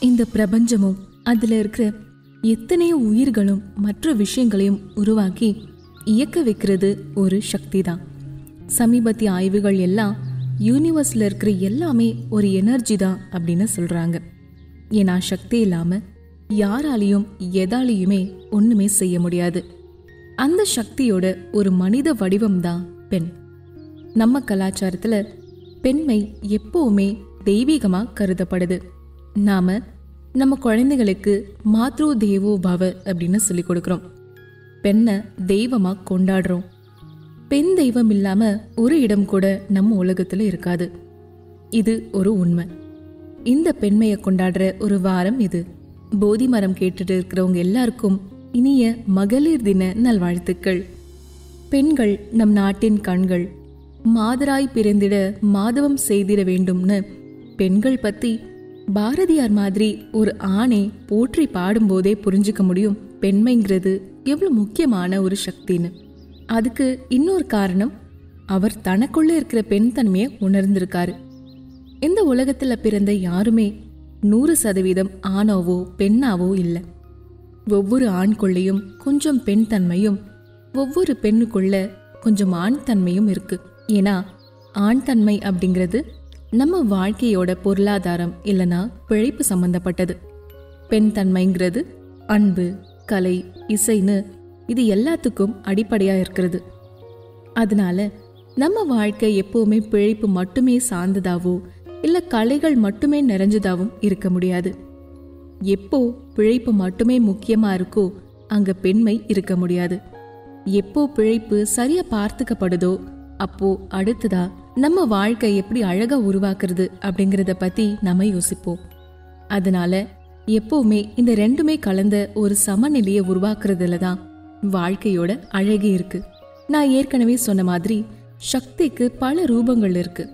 இந்த பிரபஞ்சமும் அதில் இருக்கிற எத்தனையோ உயிர்களும் மற்ற விஷயங்களையும் உருவாக்கி இயக்க வைக்கிறது ஒரு சக்தி தான் சமீபத்திய ஆய்வுகள் எல்லாம் யூனிவர்ஸில் இருக்கிற எல்லாமே ஒரு எனர்ஜி தான் அப்படின்னு சொல்கிறாங்க ஏன்னா சக்தி இல்லாமல் யாராலையும் எதாலையுமே ஒன்றுமே செய்ய முடியாது. அந்த சக்தியோட ஒரு மனித வடிவம் தான் பெண். நம்ம கலாச்சாரத்தில் பெண்மை எப்பவுமே தெய்வீகமாக கருதப்படுது. நாம நம்ம குழந்தைகளுக்கு மாத்ரு தேவோ பவ அப்படின்னு சொல்லி கொடுக்குறோம். பெண்ணை தெய்வமாக கொண்டாடுறோம். பெண் தெய்வம் இல்லாம ஒரு இடம் கூட நம்ம உலகத்துல இருக்காது. இது ஒரு உண்மை. இந்த பெண்மையை கொண்டாடுற ஒரு வாரம் இது. போதி மரம் கேட்டுட்டு இருக்கிறவங்க எல்லாருக்கும் இனிய மகளிர் தின நல்வாழ்த்துக்கள். பெண்கள் நம் நாட்டின் கண்கள் மாதராய் பிறந்திட மாதவம் செய்திட வேண்டும்னு. பெண்கள் பத்தி பாரதியார் மாதிரி ஒரு ஆணை போற்றி பாடும்போதே புரிஞ்சுக்க முடியும் பெண்மைங்கிறது எவ்வளவு முக்கியமான ஒரு சக்தின்னு. அதுக்கு இன்னொரு காரணம் அவர் தனக்குள்ள இருக்கிற பெண் தன்மையை உணர்ந்திருக்காரு. இந்த உலகத்துல பிறந்த யாருமே நூறு சதவீதம் ஆணாவோ பெண்ணாவோ இல்லை. ஒவ்வொரு ஆண்குள்ளேயும் கொஞ்சம் பெண் தன்மையும் ஒவ்வொரு பெண்ணுக்குள்ள கொஞ்சம் ஆண் தன்மையும் இருக்குது ஏன்னா ஆண் தன்மை அப்படிங்கிறது நம்ம வாழ்க்கையோட பொருளாதாரம் இல்லைன்னா பிழைப்பு சம்பந்தப்பட்டது. பெண் தன்மைங்கிறது அன்பு கலை இசைன்னு இது எல்லாத்துக்கும் அடிப்படையாக இருக்கிறது. அதனால நம்ம வாழ்க்கை எப்போவுமே பிழைப்பு மட்டுமே சார்ந்ததாவோ இல்லை கலைகள் மட்டுமே நிறைஞ்சதாகவும் இருக்க முடியாது. எப்போ பிழைப்பு மட்டுமே முக்கியமாக இருக்கோ அங்கே பெண்மை இருக்க முடியாது. எப்போ பிழைப்பு சரியாக பார்த்துக்கப்படுதோ அப்போ அடுத்ததா நம்ம வாழ்க்கை எப்படி அழகா உருவாக்குறது அப்படிங்கறத பத்தி நம்ம யோசிப்போம். அதனால எப்பவுமே இந்த ரெண்டுமே கலந்த ஒரு சமநிலையை உருவாக்குறதுல தான் வாழ்க்கையோட அழகே இருக்கு. நான் ஏற்கனவே சொன்ன மாதிரி சக்திக்கு பல ரூபங்கள் இருக்கு.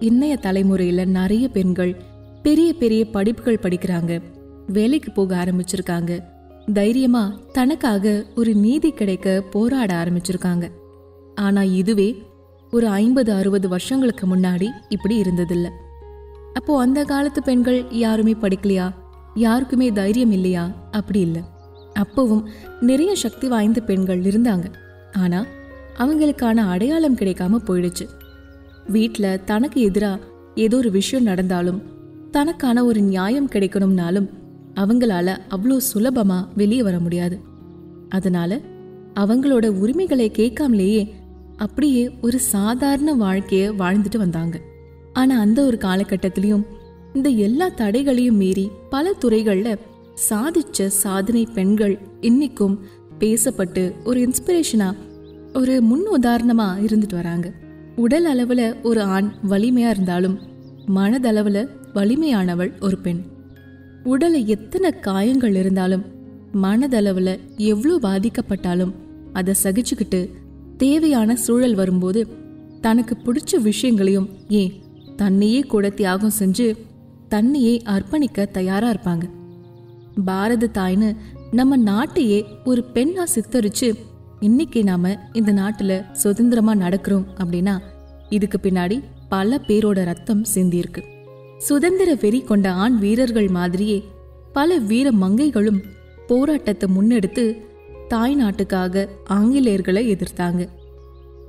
இன்னைய தலைமுறையில நிறைய பெண்கள் பெரிய பெரிய படிப்புகள் படிக்கிறாங்க. வேலைக்கு போக ஆரம்பிச்சிருக்காங்க. தைரியமா தனக்காக ஒரு நீதி கிடைக்க போராட ஆரம்பிச்சிருக்காங்க. ஆனா இதுவே ஒரு ஐம்பது அறுபது வருஷங்களுக்கு முன்னாடி இப்படி இருந்ததில்ல. அப்போ அந்த காலத்து பெண்கள் யாருமே படிக்கலையா? யாருக்குமே தைரியம் இல்லையா? அப்படி இல்லை. அப்பவும் நிறைய சக்தி வாய்ந்த பெண்கள் இருந்தாங்க. ஆனா அவங்களுக்கான அடையாளம் கிடைக்காம போயிடுச்சு. வீட்டில் தனக்கு எதிராக ஏதோ ஒரு விஷயம் நடந்தாலும் தனக்கான ஒரு நியாயம் கிடைக்கணும்னாலும் அவங்களால அவ்வளோ சுலபமா வெளியே வர முடியாது. அதனால அவங்களோட உரிமைகளை கேட்காமலேயே அப்படியே ஒரு சாதாரண வாழ்க்கையை வாழ்ந்துட்டு வந்தாங்க. ஆனால் அந்த ஒரு காலகட்டத்திலையும் இந்த எல்லா தடைகளையும் மீறி பல துறைகளில் சாதிச்ச சாதனை பெண்கள் இன்னைக்கும் பேசப்பட்டு ஒரு இன்ஸ்பிரேஷனாக ஒரு முன் உதாரணமாக இருந்துட்டு வராங்க. உடல் அளவில் ஒரு ஆண் வலிமையாக இருந்தாலும் மனதளவில் வலிமையானவள் ஒரு பெண். உடலை எத்தனை காயங்கள் இருந்தாலும் மனதளவில் எவ்வளோ பாதிக்கப்பட்டாலும் அதை சகிச்சுக்கிட்டு தேவையான சூழல் வரும்போது தனக்கு பிடிச்ச விஷயங்களையும் ஏன் தன்னையே கூட தியாகம் செஞ்சு தன்னையே அர்ப்பணிக்க தயாரா இருப்பாங்க. பாரத தாய்னு நம்ம நாட்டையே ஒரு பெண்ணா சித்தரிச்சு இன்னைக்கு நாம இந்த நாட்டுல சுதந்திரமா நடக்கிறோம் அப்படின்னா இதுக்கு பின்னாடி பல பேரோட ரத்தம் சிந்தியிருக்கு. சுதந்திர வெறி கொண்ட ஆண் வீரர்கள் மாதிரியே பல வீர மங்கைகளும் போராட்டத்தை முன்னெடுத்து தாய் நாட்டுக்காக ஆங்கிலேயர்களை எதிர்த்தாங்க.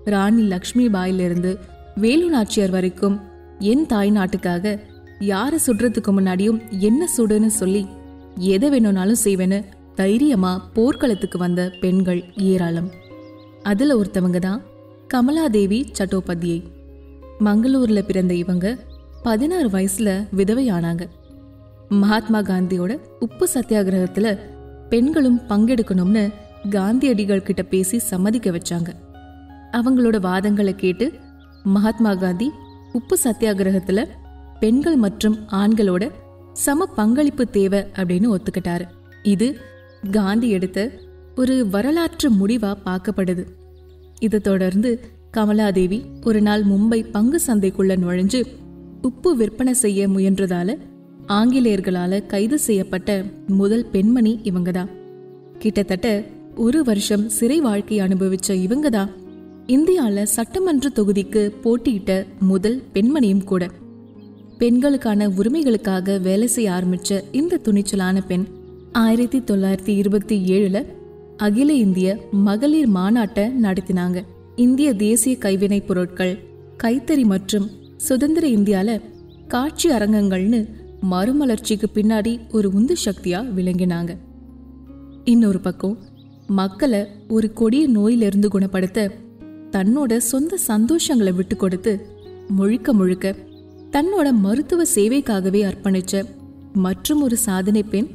ராணி லக்ஷ்மி பாயிலிருந்து வேலு நாச்சியார் வரைக்கும் என் தாய் நாட்டுக்காக யாரை சுடுறதுக்கு முன்னாடியும் என்ன சுடுன்னு சொல்லி எதை வேணும்னாலும் செய்வேன்னு தைரியமா போர்க்களத்துக்கு வந்த பெண்கள் ஏராளம். அதில் ஒருத்தவங்க தான் கமலாதேவி சட்டோபதியை மங்களூரில் பிறந்த இவங்க பதினாறு வயசுல விதவையானாங்க. மகாத்மா காந்தியோட உப்பு சத்தியாகிரகத்தில் பெண்களும் பங்கெடுக்கணும்னு காந்தியடிகள் கிட்ட பேசி சம்மதிக்க வச்சாங்க. அவங்களோட வாதங்களை கேட்டு மகாத்மா காந்தி உப்பு சத்தியாகிரகத்துல பெண்கள் மற்றும் ஆண்களோட சம பங்களிப்பு தேவை அப்படின்னு ஒத்துக்கிட்டாரு. இது காந்தி எடுத்த ஒரு வரலாற்று முடிவா பார்க்கப்படுது. இதை தொடர்ந்து கமலாதேவி ஒரு நாள் மும்பை பங்கு சந்தைக்குள்ள நுழைஞ்சு உப்பு விற்பனை செய்ய முயன்றதால ஆங்கிலேயர்களால கைது செய்யப்பட்ட முதல் பெண்மணி இவங்க தான் கிட்டத்தட்ட ஒரு வருஷம் சிறை வாழ்க்கை அனுபவிச்ச இவங்க தான் இந்தியாவில் சட்டமன்ற தொகுதிக்கு போட்டியிட்ட முதல் பெண்மணியும் கூட. பெண்களுக்கான உரிமைகளுக்காக வேலை செய்ய ஆரம்பித்த இந்த துணிச்சலான பெண் ஆயிரத்தி தொள்ளாயிரத்தி இருபத்தி ஏழில் அகில இந்திய மகளிர் மாநாட்டை நடத்தினாங்க. இந்திய தேசிய கைவினைப் பொருட்கள் கைத்தறி மற்றும் சுதந்திர இந்தியாவில் காட்சி அரங்கங்கள்னு மறுமலர்ச்சிக்கு பின்னாடி ஒரு உந்து சக்தியாக விளங்கினாங்க. இன்னொரு பக்கம் மக்களை ஒரு கொடிய நோயிலிருந்து குணப்படுத்த தன்னோட சொந்த சந்தோஷங்களை விட்டு கொடுத்து முழுக்க முழுக்க தன்னோட மருத்துவ சேவைக்காகவே அர்ப்பணிச்ச மற்றும் ஒரு சாதனை பெண்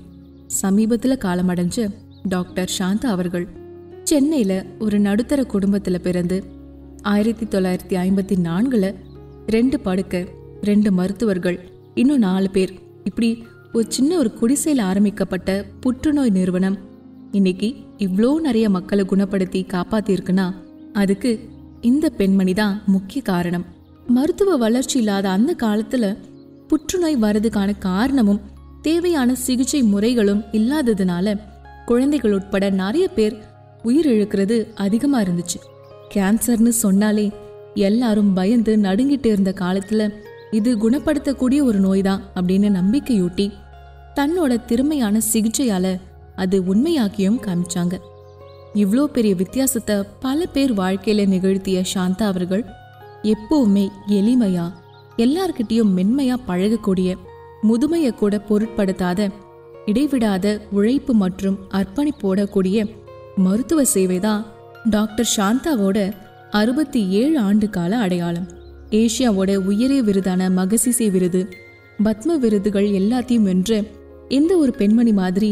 சமீபத்தில் காலமடைஞ்ச டாக்டர் சாந்தா அவர்கள். சென்னையில் ஒரு நடுத்தர குடும்பத்தில் பிறந்து ஆயிரத்தி தொள்ளாயிரத்தி ஐம்பத்தி நான்கில் ரெண்டு படுக்க ரெண்டு மருத்துவர்கள் இன்னும் நாலு பேர். இப்படி ஒரு சின்ன ஒரு குடிசையில் ஆரம்பிக்கப்பட்ட புற்றுநோய் நிறுவனம் இன்னைக்கு இவ்வளோ நிறைய மக்களை குணப்படுத்தி காப்பாத்திருக்குன்னா அதுக்கு இந்த பெண்மணி தான் முக்கிய காரணம். மருத்துவ வளர்ச்சி இல்லாத அந்த காலத்துல புற்றுநோய் வர்றதுக்கான காரணமும் தேவையான சிகிச்சை முறைகளும் இல்லாததுனால குழந்தைகள் உட்பட நிறைய பேர் உயிர் இழக்கிறது அதிகமா இருந்துச்சு. கேன்சர்னு சொன்னாலே எல்லாரும் பயந்து நடுங்கிட்டு இருந்த காலத்துல இது குணப்படுத்தக்கூடிய ஒரு நோய் தான் அப்படின்னு நம்பிக்கையூட்டி தன்னோட திறமையான சிகிச்சையால அது உண்மையாக்கியும் காமிச்சாங்க. இவ்வளோ பெரிய வித்தியாசத்தை பல பேர் வாழ்க்கையில நிகழ்த்திய சாந்தா அவர்கள் எப்பவுமே எளிமையா எல்லார்கிட்டயும் மென்மையா பழகக்கூடிய முதுமையை கூட பொருட்படுத்தாத இடைவிடாத உழைப்பு மற்றும் அர்ப்பணிப்போட கூடிய மருத்துவ சேவை தான் டாக்டர் சாந்தாவோட அறுபத்தி ஏழு ஆண்டு கால அடையாளம். ஏசியாவோட உயரிய விருதான மகசிசே விருது பத்ம விருதுகள் எல்லாத்தையும் வென்ற எந்த ஒரு பெண்மணி மாதிரி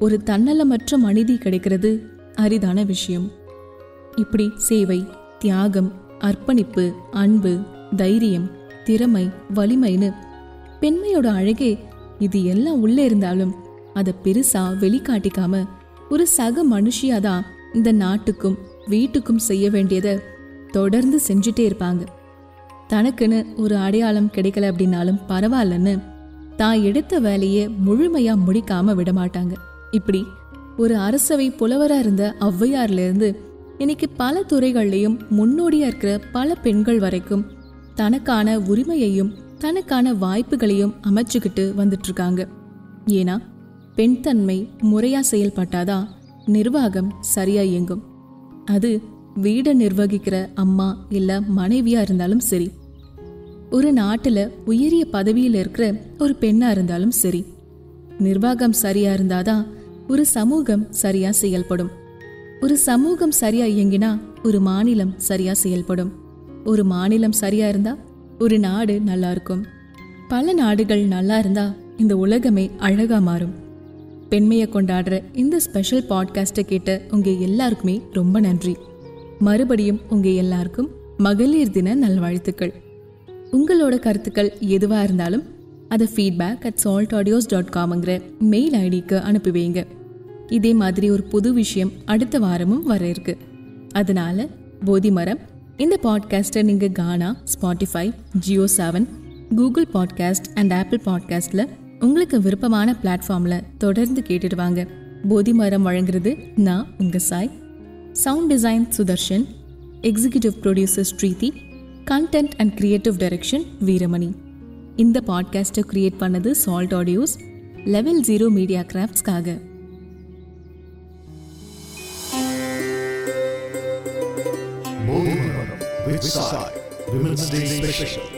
ஒரு தன்னலமற்ற மனிதி கிடைக்கிறது அரிதான விஷயம். இப்படி சேவை தியாகம் அர்ப்பணிப்பு அன்பு தைரியம் திறமை வலிமைன்னு பெண்மையோட அழகே இது எல்லாம் உள்ளே இருந்தாலும் அதை பெருசா வெளிக்காட்டிக்காம ஒரு சக மனுஷியா தான் இந்த நாட்டுக்கும் வீட்டுக்கும் செய்ய வேண்டியதை தொடர்ந்து செஞ்சுட்டே இருப்பாங்க. தனக்குன்னு ஒரு அடையாளம் கிடைக்கல அப்படின்னாலும் பரவாயில்லன்னு தான் எடுத்த வேலையை முழுமையா முடிக்காம விடமாட்டாங்க. இப்படி ஒரு அரசவை புலவராக இருந்த ஔவையார்லேருந்து இன்னைக்கு பல துறைகள்லையும் முன்னோடியாக இருக்கிற பல பெண்கள் வரைக்கும் தனக்கான உரிமையையும் தனக்கான வாய்ப்புகளையும் அமைச்சுக்கிட்டு வந்துட்டுருக்காங்க. ஏன்னா பெண் தன்மை முறையாக செயல்பட்டாதான் நிர்வாகம் சரியாக இயங்கும். அது வீடை நிர்வகிக்கிற அம்மா இல்லை மனைவியாக இருந்தாலும் சரி ஒரு நாட்டில் உயரிய பதவியில் இருக்கிற ஒரு பெண்ணாக இருந்தாலும் சரி நிர்வாகம் சரியா இருந்தாதான் ஒரு சமூகம் சரியா செயல்படும். ஒரு சமூகம் சரியா இயங்கினா ஒரு மாநிலம் சரியா செயல்படும். ஒரு மாநிலம் சரியா இருந்தா ஒரு நாடு நல்லா இருக்கும். பல நாடுகள் நல்லா இருந்தா இந்த உலகமே அழகா மாறும். பெண்மையை கொண்டாடுற இந்த ஸ்பெஷல் பாட்காஸ்ட்டை கேட்ட உங்க எல்லாருக்குமே ரொம்ப நன்றி. மறுபடியும் உங்க எல்லாருக்கும் மகளிர் தின நல்வாழ்த்துக்கள். உங்களோட கருத்துக்கள் எதுவா இருந்தாலும் அதை feedback at salt audios dot காம்ங்கிற mail ஐடிக்கு அனுப்பி வைங்க. இதே மாதிரி ஒரு புது விஷயம் அடுத்த வாரமும் வர இருக்கு. அதனால போதி மரம் இந்த பாட்காஸ்ட்டை நீங்கள் Gaana Spotify Jio Saavn Google podcast and Apple பாட்காஸ்டில் உங்களுக்கு விருப்பமான பிளாட்ஃபார்மில் தொடர்ந்து கேட்டுட்டு வாங்க போதி மரம் வழங்குறது நான் உங்கள் Sai. Sound design Sudharshan executive producer Shridhi content and creative direction Veeramani. இந்த பாட்காஸ்ட்டை கிரியேட் பண்ணது salt audios level zero media கிராஃப்ட்ஸ்க்காக Which side? Women's Day Special